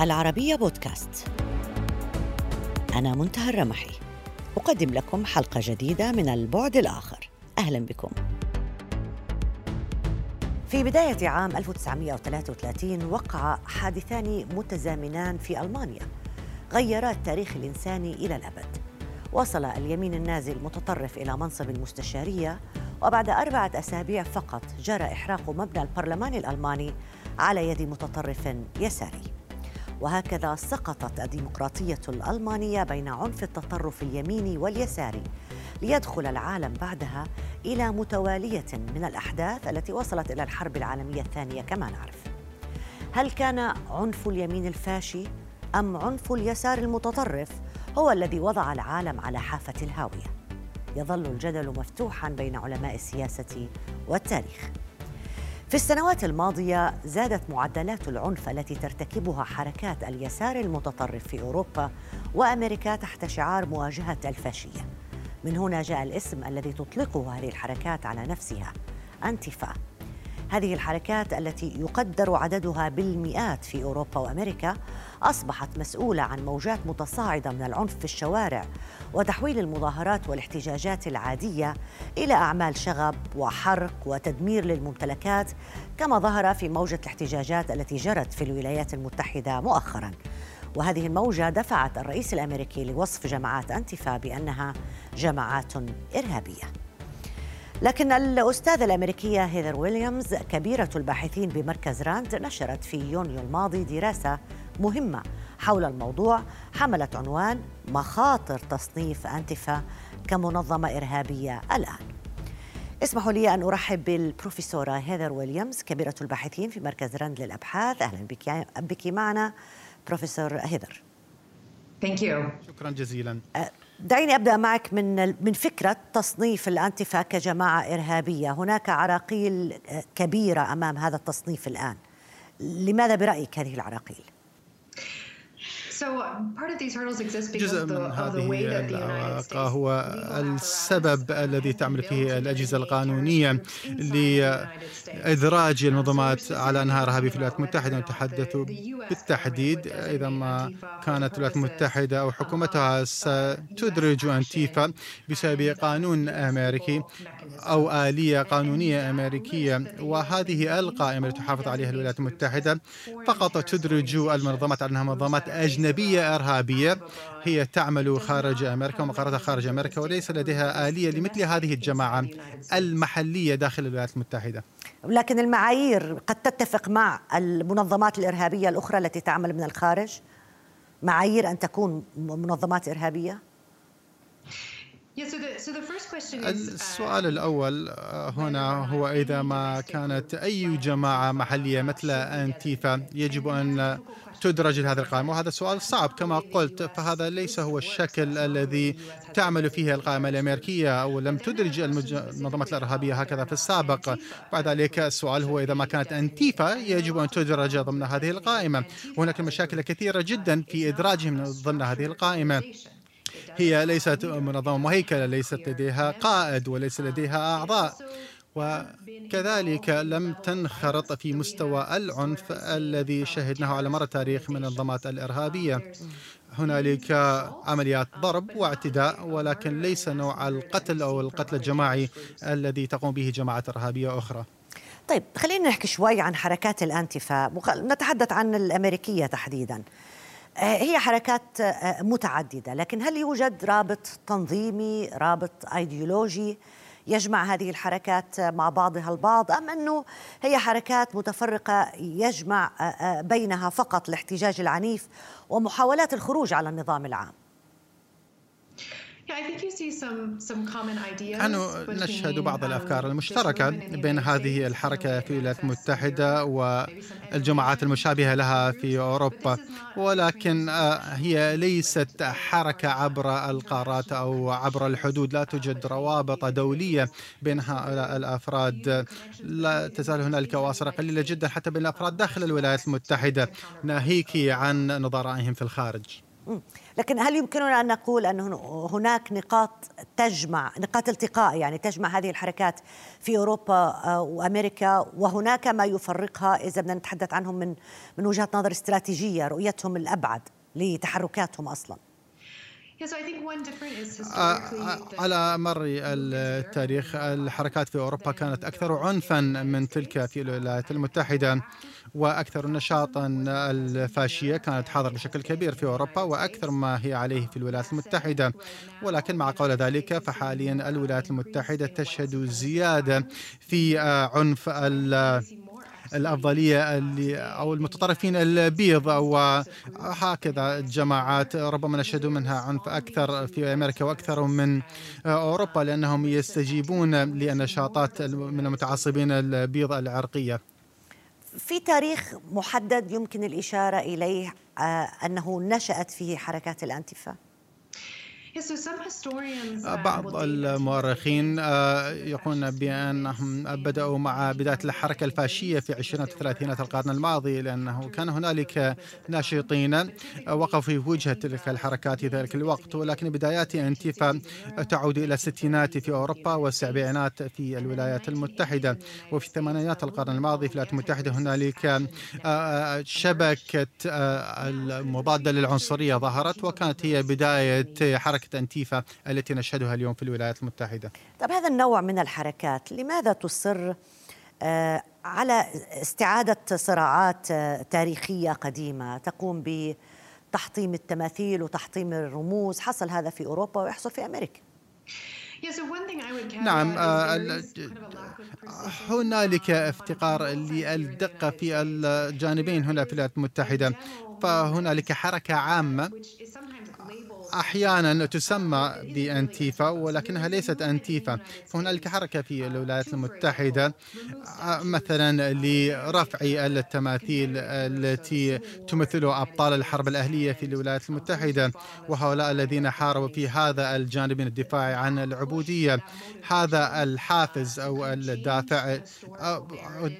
العربية بودكاست. أنا منتهى الرمحي. أقدم لكم حلقة جديدة من البعد الآخر. أهلا بكم. في بداية عام 1933 وقع حادثان متزامنان في ألمانيا. غيرا التاريخ الإنساني إلى الأبد. وصل اليمين النازي المتطرف إلى منصب المستشارية وبعد أربعة أسابيع فقط جرى إحراق مبنى البرلمان الألماني على يد متطرف يساري. وهكذا سقطت الديمقراطية الألمانية بين عنف التطرف اليميني واليساري ليدخل العالم بعدها إلى متوالية من الأحداث التي وصلت إلى الحرب العالمية الثانية كما نعرف. هل كان عنف اليمين الفاشي أم عنف اليسار المتطرف هو الذي وضع العالم على حافة الهاوية؟ يظل الجدل مفتوحا بين علماء السياسة والتاريخ. في السنوات الماضية زادت معدلات العنف التي ترتكبها حركات اليسار المتطرف في أوروبا وأمريكا تحت شعار مواجهة الفاشية. من هنا جاء الاسم الذي تطلقه هذه الحركات على نفسها أنتفا هذه الحركات التي يقدر عددها بالمئات في أوروبا وأمريكا أصبحت مسؤولة عن موجات متصاعدة من العنف في الشوارع وتحويل المظاهرات والاحتجاجات العادية إلى أعمال شغب وحرق وتدمير للممتلكات كما ظهر في موجة الاحتجاجات التي جرت في الولايات المتحدة مؤخرا. وهذه الموجة دفعت الرئيس الأمريكي لوصف جماعات انتفا بأنها جماعات إرهابية. لكن الأستاذة الأمريكية هيذر ويليامز كبيرة الباحثين بمركز راند نشرت في يونيو الماضي دراسة مهمة. حول الموضوع حملت عنوان مخاطر تصنيف أنتفا كمنظمة إرهابية الآن. اسمحوا لي أن أرحب بالبروفيسورة هيذر ويليامز كبيرة الباحثين في مركز راند للأبحاث. أهلا بك, بك معنا بروفيسور هيذر Thank you. شكرا جزيلا. أه، دعيني أبدأ معك من من فكرة تصنيف الانتفا كجماعة إرهابية، هناك عراقيل كبيرة أمام هذا التصنيف الآن. لماذا برأيك هذه العراقيل؟ جزء من هذه العلاقة هو السبب الذي تعمل فيه الأجهزة القانونية لإدراج المنظمات على أنها إرهابية في الولايات المتحدة نتحدث بالتحديد إذا ما كانت الولايات المتحدة أو حكومتها ستدرج أنتيفا بسبب قانون أمريكي. أو آلية قانونية أمريكية وهذه القائمة التي تحافظ عليها الولايات المتحدة. فقط تدرج المنظمات أنها منظمات أجنبية أجنبية إرهابية. هي تعمل خارج أمريكا ومقراتها خارج أمريكا وليس لديها آلية لمثل هذه الجماعة المحلية داخل الولايات المتحدة. لكن المعايير قد تتفق مع المنظمات الإرهابية الأخرى التي تعمل من الخارج؟ معايير أن تكون منظمات إرهابية؟ السؤال الأول آه، هنا هو إذا ما كانت أي جماعة محلية مثل أنتيفا يجب أن تدرج لهذه القائمة؟ وهذا سؤال صعب كما قلت فهذا ليس هو الشكل الذي تعمل فيه القائمة الأمريكية أو لم تدرج المنظمات الإرهابية هكذا في السابق. بعد ذلك السؤال هو إذا ما كانت أنتيفا يجب أن تدرج ضمن هذه القائمة. هناك مشاكل كثيرة جدا في إدراجهم ضمن هذه القائمة. هي ليست منظمة مهيكلة ليست لديها قائد وليس لديها أعضاء وكذلك لم تنخرط في مستوى العنف الذي شهدناه على مر التاريخ من النظامات الإرهابية. هنالك عمليات ضرب واعتداء ولكن ليس نوع القتل أو القتل الجماعي الذي تقوم به جماعات إرهابية أخرى. طيب خلينا نحكي شوي عن حركات الانتفا نتحدث عن الأمريكية تحديداً. هي حركات آه، متعددة لكن هل يوجد رابط تنظيمي رابط أيديولوجي يجمع هذه الحركات مع بعضها البعض أم أنه هي حركات متفرقة يجمع آه، بينها فقط الاحتجاج العنيف ومحاولات الخروج على النظام العام؟ نحن نشهد بعض الأفكار المشتركة بين هذه الحركة في الولايات المتحدة والجماعات المشابهة لها في أوروبا. ولكن آه، هي ليست حركة عبر القارات أو عبر الحدود. لا توجد روابط دولية بين هؤلاء الأفراد. لا تزال هنالك واصرة قليلة جدا حتى بين الأفراد داخل الولايات المتحدة. ناهيك عن نظرائهم في الخارج. لكن هل يمكننا أن نقول أن هناك نقاط تجمع نقاط التقاء يعني تجمع هذه الحركات في أوروبا آه، وأمريكا وهناك ما يفرقها إذا بدنا نتحدث عنهم من من وجهة نظر استراتيجية رؤيتهم الأبعد لتحركاتهم أصلاً؟ على مر التاريخ الحركات في أوروبا كانت أكثر عنفا من تلك في الولايات المتحدة وأكثر نشاطا الفاشية كانت حاضرة بشكل كبير في أوروبا وأكثر ما هي عليه في الولايات المتحدة. ولكن مع قول ذلك فحاليا الولايات المتحدة تشهد زيادة في عنف الأفضلية اللي أو المتطرفين البيض وهكذا جماعات ربما نشهد منها عنف أكثر في أمريكا وأكثر من أوروبا لأنهم يستجيبون للنشاطات من المتعصبين البيض العرقية في تاريخ محدد يمكن الإشارة إليه آه، أنه نشأت فيه حركات الأنتفا؟ Uh, بعض المؤرخين آه، يقولون بأنهم بدأوا مع بداية الحركة الفاشية في عشرينات وثلاثينات القرن الماضي لأنه كان هنالك ناشطين وقفوا في وجهة تلك الحركات في ذلك الوقت. ولكن بدايات أنتيفا تعود إلى الستينات في أوروبا والسبعينات في الولايات المتحدة. وفي الثمانينات القرن الماضي في الولايات المتحدة هنالك آه، آه، شبكة المضادة للعنصرية ظهرت وكانت هي بداية حركة حركة أنتيفا التي نشهدها اليوم في الولايات المتحدة. طب هذا النوع من الحركات لماذا تصر آه، على استعادة صراعات آه، تاريخية قديمة؟ تقوم بتحطيم التماثيل وتحطيم الرموز حصل هذا في أوروبا ويحصل في أمريكا. نعم آه، هنالك افتقار للدقة في الجانبين هنا في الولايات المتحدة. فهنالك حركة عامة أحيانا تسمى بأنتيفا ولكنها ليست أنتيفا. فهنالك حركة في الولايات المتحدة مثلا لرفع التماثيل التي تمثل أبطال الحرب الأهلية في الولايات المتحدة وهؤلاء الذين حاربوا في هذا الجانب من الدفاع عن العبودية. هذا الحافز أو الدافع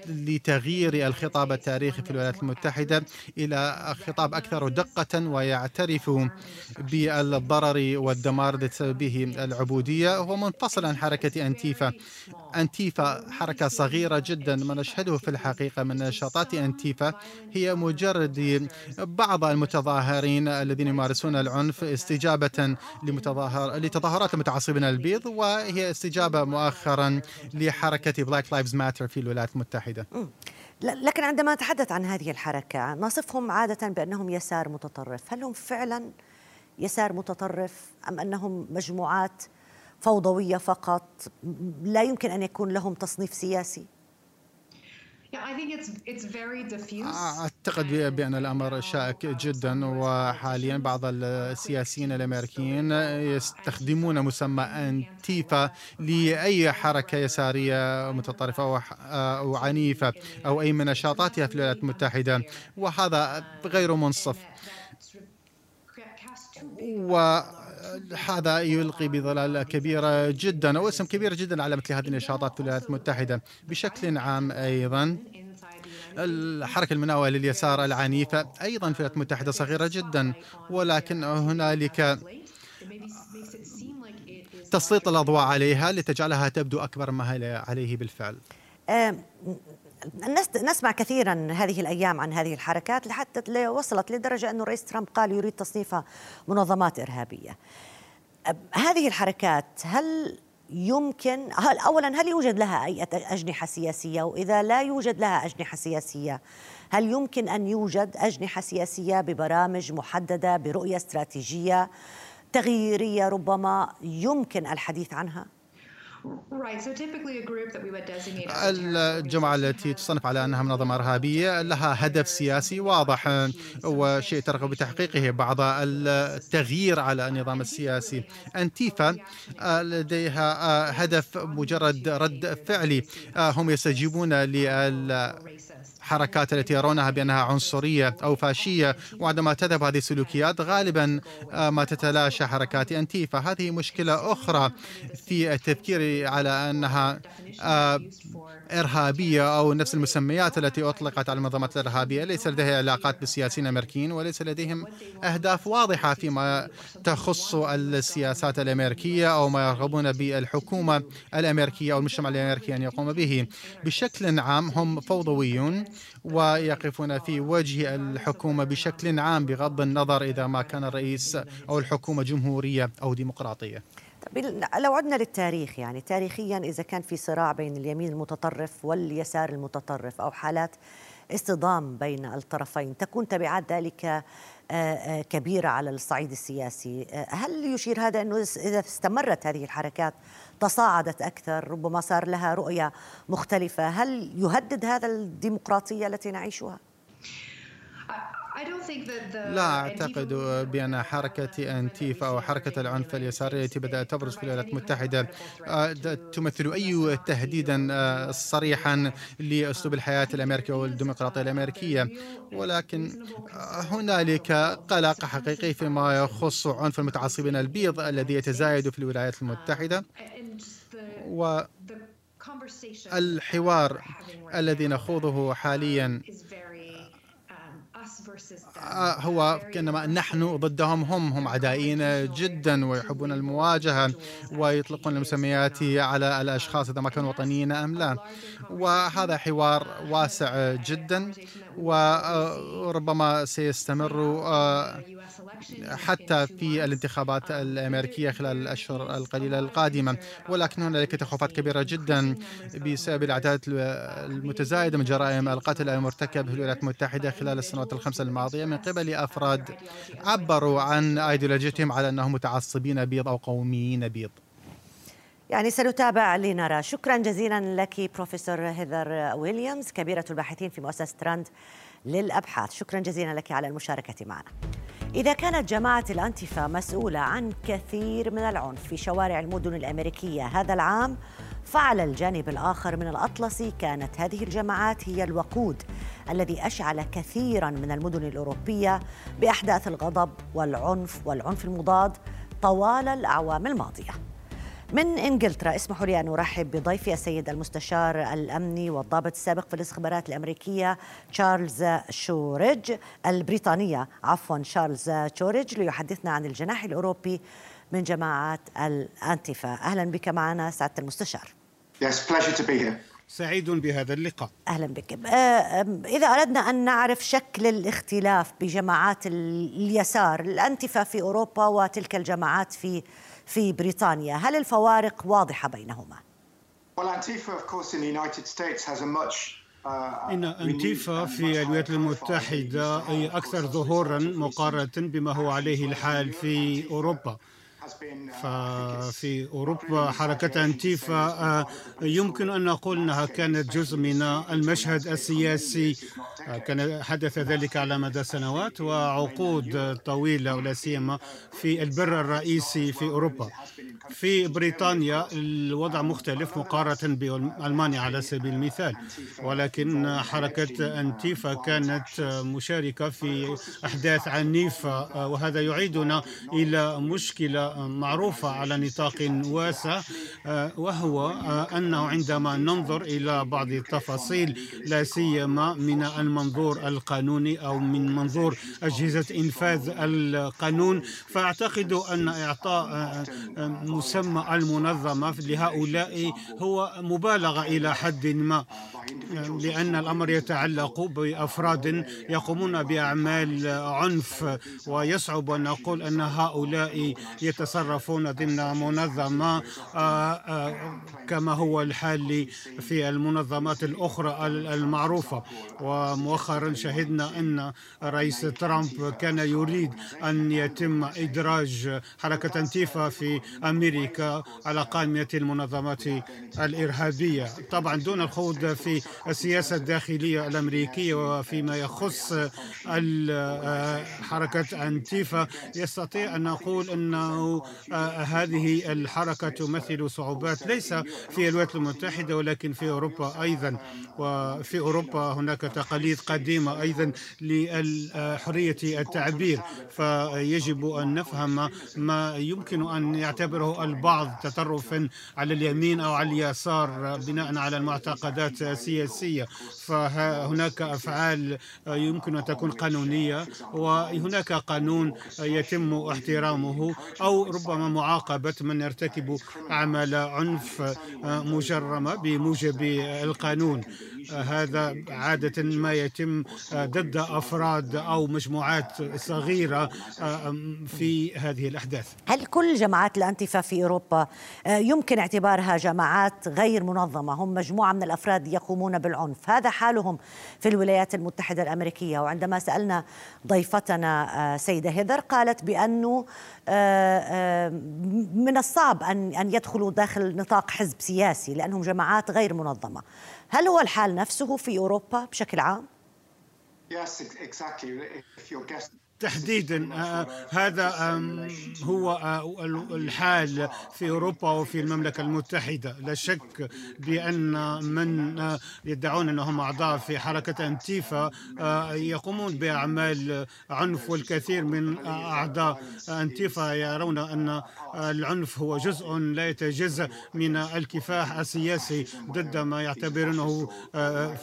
لتغيير الخطاب التاريخي في الولايات المتحدة إلى خطاب أكثر دقة ويعترف بأ الضرر والدمار الذي به العبودية. هو منفصل عن حركة أنتيفا. أنتيفا حركة صغيرة جدا ما نشهده في الحقيقة من نشاطات أنتيفا. هي مجرد بعض المتظاهرين الذين يمارسون العنف استجابة لمتظاهر لتظاهرات المتعصبين البيض وهي استجابة مؤخرا لحركة Black Lives Matter في الولايات المتحدة. لكن عندما نتحدث عن هذه الحركة نصفهم عادة بأنهم يسار متطرف. هل هم فعلا يسار متطرف أم أنهم مجموعات فوضوية فقط؟ لا يمكن أن يكون لهم تصنيف سياسي. أعتقد بأن الأمر شائك جدا وحاليا بعض السياسيين الأمريكيين يستخدمون مسمى أنتيفا لأي حركة يسارية متطرفة أو عنيفة أو أي من نشاطاتها في الولايات المتحدة وهذا غير منصف. وهذا يلقي بظلال كبيرة جدا أو اسم كبير جدا على مثل هذه النشاطات في الولايات المتحدة. بشكل عام أيضا الحركة المناوئة لليسار العنيفة أيضا في الولايات المتحدة صغيرة جدا ولكن هنالك تسليط الأضواء عليها لتجعلها تبدو أكبر ما هي عليه بالفعل. نسمع كثيرا هذه الأيام عن هذه الحركات لحتى وصلت لدرجة انه الرئيس ترامب قال يريد تصنيفها منظمات إرهابية. هذه الحركات هل يمكن هل اولا هل يوجد لها أي أجنحة سياسية وإذا لا يوجد لها أجنحة سياسية هل يمكن أن يوجد أجنحة سياسية ببرامج محددة برؤية استراتيجية تغييرية ربما يمكن الحديث عنها؟ الجماعة التي تصنف على أنها منظمة إرهابية لها هدف سياسي واضح وشيء ترغب بتحقيقه بعض التغيير على النظام السياسي. أنتيفا لديها هدف مجرد رد فعلي. هم يستجيبون لل الحركات التي يرونها بأنها عنصرية أو فاشية وعندما تذهب هذه السلوكيات غالبا ما تتلاشى حركات أنتيفا هذه مشكلة أخرى في التفكير على أنها إرهابية أو نفس المسميات التي أطلقت على المنظمات الإرهابية. ليس لديها علاقات بالسياسيين الأمريكيين وليس لديهم أهداف واضحة فيما تخص السياسات الأمريكية أو ما يرغبون بالحكومة الأمريكية أو المجتمع الأمريكي أن يقوم به. بشكل عام هم فوضويون ويقفون في وجه الحكومة بشكل عام بغض النظر إذا ما كان الرئيس أو الحكومة جمهورية أو ديمقراطية. لو عدنا للتاريخ يعني تاريخيا إذا كان في صراع بين اليمين المتطرف واليسار المتطرف أو حالات اصطدام بين الطرفين تكون تبعات ذلك آه، آه، كبيرة على الصعيد السياسي آه، هل يشير هذا أنه إذا استمرت هذه الحركات تصاعدت أكثر ربما صار لها رؤية مختلفة هل يهدد هذا الديمقراطية التي نعيشها؟ لا أعتقد بأن حركة أنتيفا أو حركة العنف اليسارية التي بدأت تبرز في الولايات المتحدة. آه، تمثل أي تهديدا آه، صريحا لأسلوب الحياة الأمريكي والديمقراطية الأمريكية. ولكن آه، هنالك قلق حقيقي فيما يخص عنف المتعصبين البيض الذي يتزايد في الولايات المتحدة. والحوار الذي نخوضه حاليا آه، هو كأنما نحن ضدهم هم هم عدائيين جدا ويحبون المواجهة ويطلقون المسميات على الأشخاص إذا ما كانوا وطنيين أم لا. وهذا حوار واسع جدا وربما سيستمر آه، حتى في الانتخابات الأمريكية خلال الأشهر القليلة القادمة. ولكن هنالك تخوفات كبيرة جدا بسبب الاعداد المتزايدة من جرائم القتل المرتكب في الولايات المتحدة خلال السنوات الخمسة الماضية من قبل أفراد عبروا عن ايديولوجيتهم على أنهم متعصبين بيض أو قوميين بيض. يعني سنتابع لنرى. شكرا جزيلا لك بروفيسور هيذر ويليامز كبيرة الباحثين في مؤسسة راند للأبحاث. شكرا جزيلا لك على المشاركة معنا. إذا كانت جماعة الأنتفا مسؤولة عن كثير من العنف في شوارع المدن الأمريكية هذا العام فعلى الجانب الآخر من الأطلسي كانت هذه الجماعات هي الوقود الذي أشعل كثيرا من المدن الأوروبية بأحداث الغضب والعنف والعنف المضاد طوال الأعوام الماضية. من إنجلترا اسمحوا لي أن أرحب بضيفي السيد المستشار الأمني والضابط السابق في الاستخبارات الأمريكية تشارلز شوريج البريطانية عفوا شارلز شوريج ليحدثنا عن الجناح الأوروبي من جماعة الانتفا أهلا بك معنا سعادة المستشار. Yes, pleasure to be here. سعيد بهذا اللقاء. أهلا بك. إذا أردنا أن نعرف شكل الاختلاف بجماعات اليسار الانتفا في أوروبا وتلك الجماعات في في بريطانيا. هل الفوارق واضحة بينهما؟ uh, إن أنتيفا في الولايات المتحدة هي أكثر ظهورا مقارنة بما هو عليه الحال في أوروبا. ففي أوروبا حركة أنتيفا آه، يمكن أن نقول أنها كانت جزء من المشهد السياسي آه، كان حدث ذلك على مدى سنوات وعقود طويلة ولا سيما في البر الرئيسي في أوروبا. في بريطانيا الوضع مختلف مقارنة بألمانيا على سبيل المثال ولكن حركة أنتيفا كانت مشاركة في أحداث عنيفة وهذا يعيدنا إلى مشكلة معروفة على نطاق واسع وهو أنه عندما ننظر إلى بعض التفاصيل لا سيما من المنظور القانوني أو من منظور أجهزة إنفاذ القانون. فأعتقد أن إعطاء مسمى المنظمة لهؤلاء هو مبالغة إلى حد ما لأن الأمر يتعلق بأفراد يقومون بأعمال عنف ويصعب أن نقول أن هؤلاء يتصرفون ضمن منظمة آه، آه، كما هو الحال في المنظمات الأخرى المعروفة. ومؤخرا شهدنا أن رئيس ترامب كان يريد أن يتم إدراج حركة أنتيفا في أمريكا على قائمة المنظمات الإرهابية. طبعا دون الخوض في السياسة الداخلية الأمريكية وفيما يخص حركة أنتيفا يستطيع أن نقول أنه هذه الحركة تمثل صعوبات ليس في الولايات المتحدة ولكن في أوروبا أيضا. وفي أوروبا هناك تقاليد قديمة أيضا لحرية التعبير فيجب أن نفهم ما يمكن أن يعتبره البعض تطرفا على اليمين أو على اليسار بناء على المعتقدات السياسية. فهناك أفعال يمكن أن تكون قانونية وهناك قانون يتم احترامه أو ربما معاقبة من يرتكب أعمال عنف مجرمة بموجب القانون. هذا عادة ما يتم ضد أفراد أو مجموعات صغيرة في هذه الأحداث. هل كل جماعات الأنتفا في أوروبا يمكن اعتبارها جماعات غير منظمة؟ هم مجموعة من الأفراد يقومون بالعنف. هذا حالهم في الولايات المتحدة الأمريكية. وعندما سألنا ضيفتنا سيدة هيدر قالت بأنه من الصعب أن يدخلوا داخل نطاق حزب سياسي لأنهم جماعات غير منظمة. هل هو الحال نفسه في أوروبا بشكل عام؟ تحديدا آه، هذا هو آه، الحال في أوروبا وفي المملكة المتحدة. لا شك بأن من آه، يدعون أنهم أعضاء في حركة أنتيفا يقومون بأعمال عنف والكثير من أعضاء أنتيفا يرون أن العنف هو جزء لا يتجزأ من الكفاح السياسي ضد ما يعتبرونه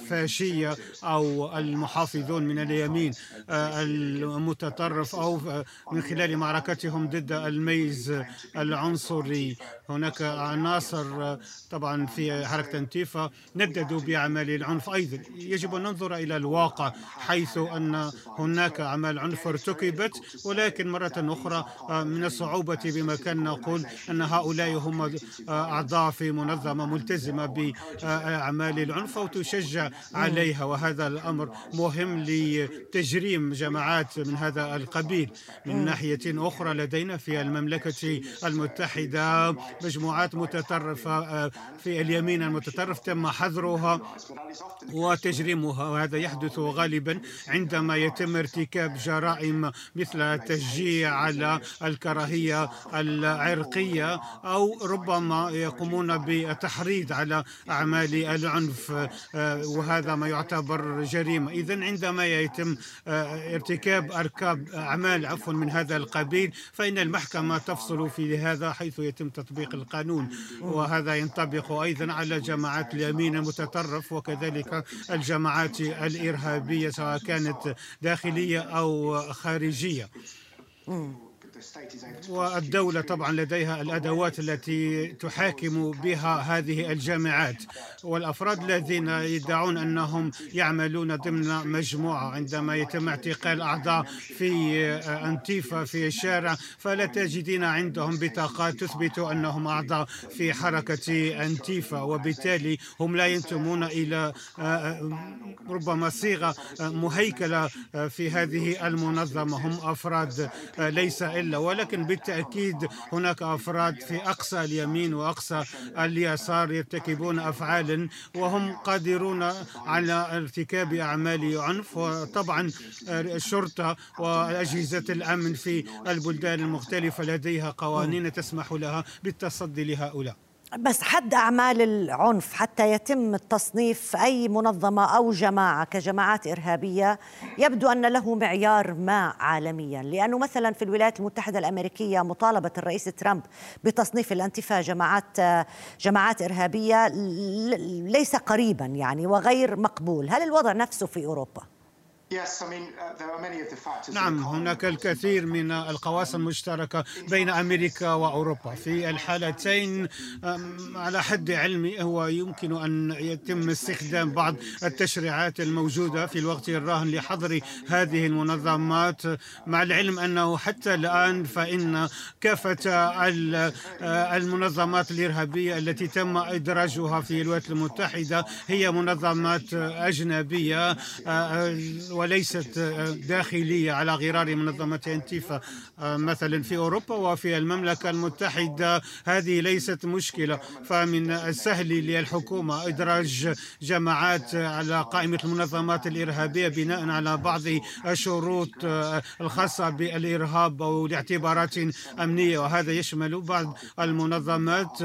فاشية أو المحافظون من اليمين المت المتطرف أو من خلال معركتهم ضد الميز العنصري. هناك عناصر طبعا في حركة أنتيفا نددوا بأعمال العنف. أيضا يجب أن ننظر إلى الواقع حيث أن هناك أعمال عنف ارتكبت ولكن مرة أخرى من الصعوبة بمكان نقول أن هؤلاء هم أعضاء في منظمة ملتزمة بأعمال العنف أو تشجع عليها. وهذا الأمر مهم لتجريم جماعات من هذا هذا القبيل. من ناحية أخرى لدينا في المملكة المتحدة مجموعات متطرفة آه، في اليمين المتطرف تم حظرها وتجريمها وهذا يحدث غالبا عندما يتم ارتكاب جرائم مثل التشجيع على الكراهية العرقية أو ربما يقومون بالتحريض على أعمال العنف آه، وهذا ما يعتبر جريمة. إذا عندما يتم آه، ارتكاب أركان أعمال عفوا من هذا القبيل فإن المحكمة تفصل في هذا حيث يتم تطبيق القانون. وهذا ينطبق أيضا على جماعات اليمين المتطرف وكذلك الجماعات الإرهابية سواء كانت داخلية أو خارجية. والدولة طبعا لديها الأدوات التي تحاكم بها هذه الجامعات؟ والأفراد الذين يدعون أنهم يعملون ضمن مجموعة عندما يتم اعتقال أعضاء في أنتيفا في الشارع. فلا تجدين عندهم بطاقات تثبت أنهم أعضاء في حركة أنتيفا وبالتالي هم لا ينتمون إلى ربما صيغة مهيكلة في هذه المنظمة. هم أفراد ليس إلا إلا ولكن بالتأكيد هناك أفراد في أقصى اليمين وأقصى اليسار يرتكبون أفعالا وهم قادرون على ارتكاب أعمال عنف. وطبعا الشرطة وأجهزة الأمن في البلدان المختلفة لديها قوانين تسمح لها بالتصدي لهؤلاء. بس حد أعمال العنف حتى يتم التصنيف أي منظمة أو جماعة كجماعات إرهابية يبدو أن له معيار ما عالميا لأنه مثلا في الولايات المتحدة الأمريكية مطالبة الرئيس ترامب بتصنيف الأنتفاع جماعات جماعات إرهابية ليس قريبا يعني وغير مقبول هل الوضع نفسه في أوروبا؟ Uh, نعم هناك الكثير من القواسم المشتركة بين أمريكا وأوروبا. في الحالتين على حد علمي هو يمكن أن يتم استخدام بعض التشريعات الموجودة في الوقت الراهن لحظر هذه المنظمات. مع العلم أنه حتى الآن فإن كافة المنظمات الإرهابية التي تم إدراجها في الولايات المتحدة هي منظمات أجنبية وليست داخلية على غرار منظمة أنتيفا. مثلا في أوروبا وفي المملكة المتحدة هذه ليست مشكلة. فمن السهل للحكومة إدراج جماعات على قائمة المنظمات الإرهابية بناء على بعض الشروط الخاصة بالإرهاب أو لاعتبارات أمنية. وهذا يشمل بعض المنظمات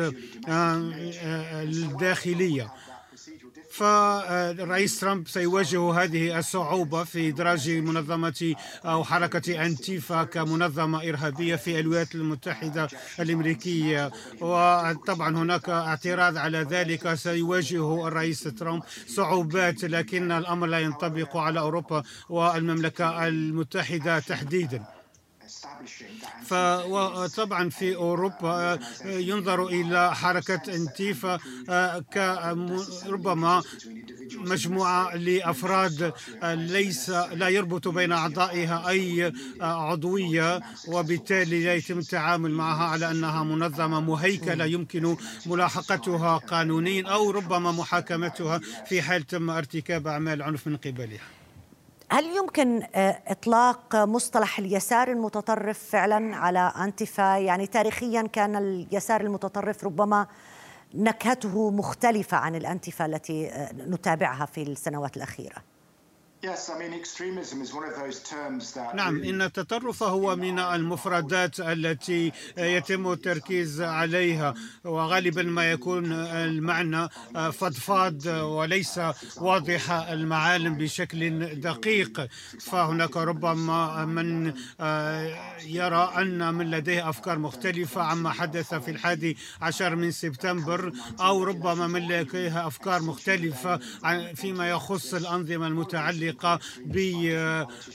الداخلية. فالرئيس ترامب سيواجه هذه الصعوبة في إدراج منظمة أو حركة أنتيفا كمنظمة إرهابية في الولايات المتحدة الأمريكية. وطبعا هناك اعتراض على ذلك سيواجه الرئيس ترامب صعوبات لكن الأمر لا ينطبق على أوروبا والمملكة المتحدة تحديدا. فطبعا في أوروبا ينظر إلى حركة أنتيفا كربما مجموعة لأفراد ليس لا يربط بين أعضائها أي عضوية وبالتالي لا يتم التعامل معها على أنها منظمة مهيكلة يمكن ملاحقتها قانونيا أو ربما محاكمتها في حال تم ارتكاب أعمال عنف من قبلها. هل يمكن آه، إطلاق مصطلح اليسار المتطرف فعلا على انتفا يعني تاريخيا كان اليسار المتطرف ربما نكهته مختلفة عن الانتفا التي آه، نتابعها في السنوات الأخيرة. نعم إن التطرف هو من المفردات التي يتم التركيز عليها وغالبا ما يكون المعنى فضفاض وليس واضح المعالم بشكل دقيق. فهناك ربما من يرى أن من لديه أفكار مختلفة عما حدث في الحادي عشر من سبتمبر أو ربما من لديه أفكار مختلفة فيما يخص الأنظمة المتعلقة متعلقة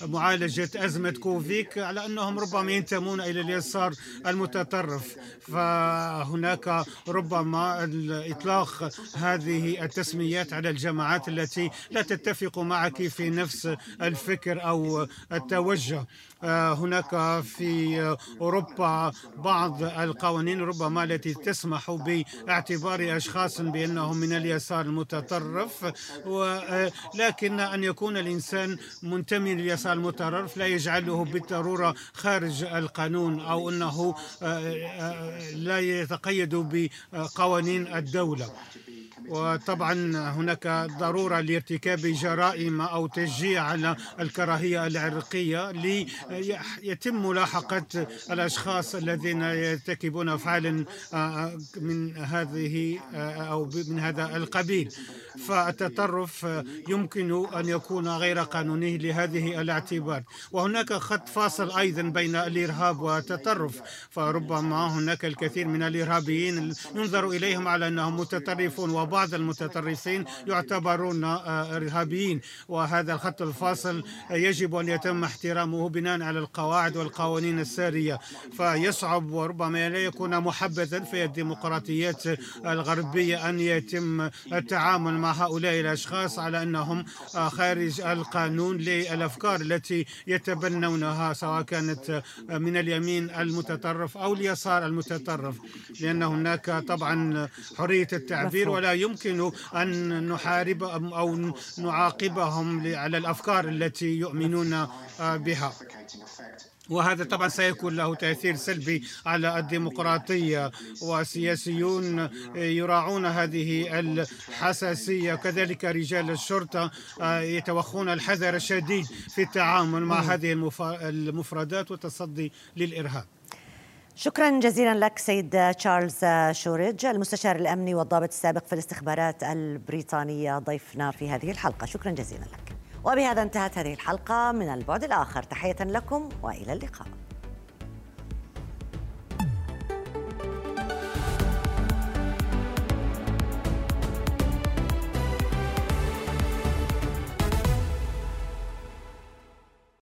بمعالجة أزمة كوفيك على أنهم ربما ينتمون إلى اليسار المتطرف. فهناك ربما إطلاق هذه التسميات على الجماعات التي لا تتفق معك في نفس الفكر أو التوجه. هناك في أوروبا بعض القوانين ربما التي تسمح باعتبار أشخاص بأنهم من اليسار المتطرف ولكن أن يكون الإنسان منتمي لليسار المتطرف لا يجعله بالضرورة خارج القانون أو أنه لا يتقيد بقوانين الدولة. وطبعا هناك ضرورة لارتكاب جرائم أو تشجيع على الكراهية العرقية ليتم ملاحقة الأشخاص الذين يرتكبون أفعالا من هذه أو من هذا القبيل. فالتطرف يمكن أن يكون غير قانوني لهذه الاعتبار. وهناك خط فاصل أيضا بين الإرهاب والتطرف. فربما هناك الكثير من الإرهابيين ينظر إليهم على أنهم متطرفون وبعض المتطرفين يعتبرون إرهابيين. وهذا الخط الفاصل يجب أن يتم احترامه بناء على القواعد والقوانين السارية. فيصعب وربما لا يكون محبذا في الديمقراطيات الغربية أن يتم التعامل مع هؤلاء الأشخاص على أنهم خارج القانون للأفكار التي يتبنونها سواء كانت من اليمين المتطرف أو اليسار المتطرف لأن هناك طبعا حرية التعبير ولا يمكن أن نحارب أو نعاقبهم على الأفكار التي يؤمنون بها. وهذا طبعا سيكون له تأثير سلبي على الديمقراطية. والسياسيون يراعون هذه الحساسية. كذلك رجال الشرطة يتوخون الحذر الشديد في التعامل مع هذه المفردات والتصدي للإرهاب. شكرا جزيلا لك سيد تشارلز شوريج المستشار الأمني والضابط السابق في الاستخبارات البريطانية. ضيفنا في هذه الحلقة. شكرا جزيلا لك. وبهذا انتهت هذه الحلقة من البعد الآخر. تحية لكم وإلى اللقاء.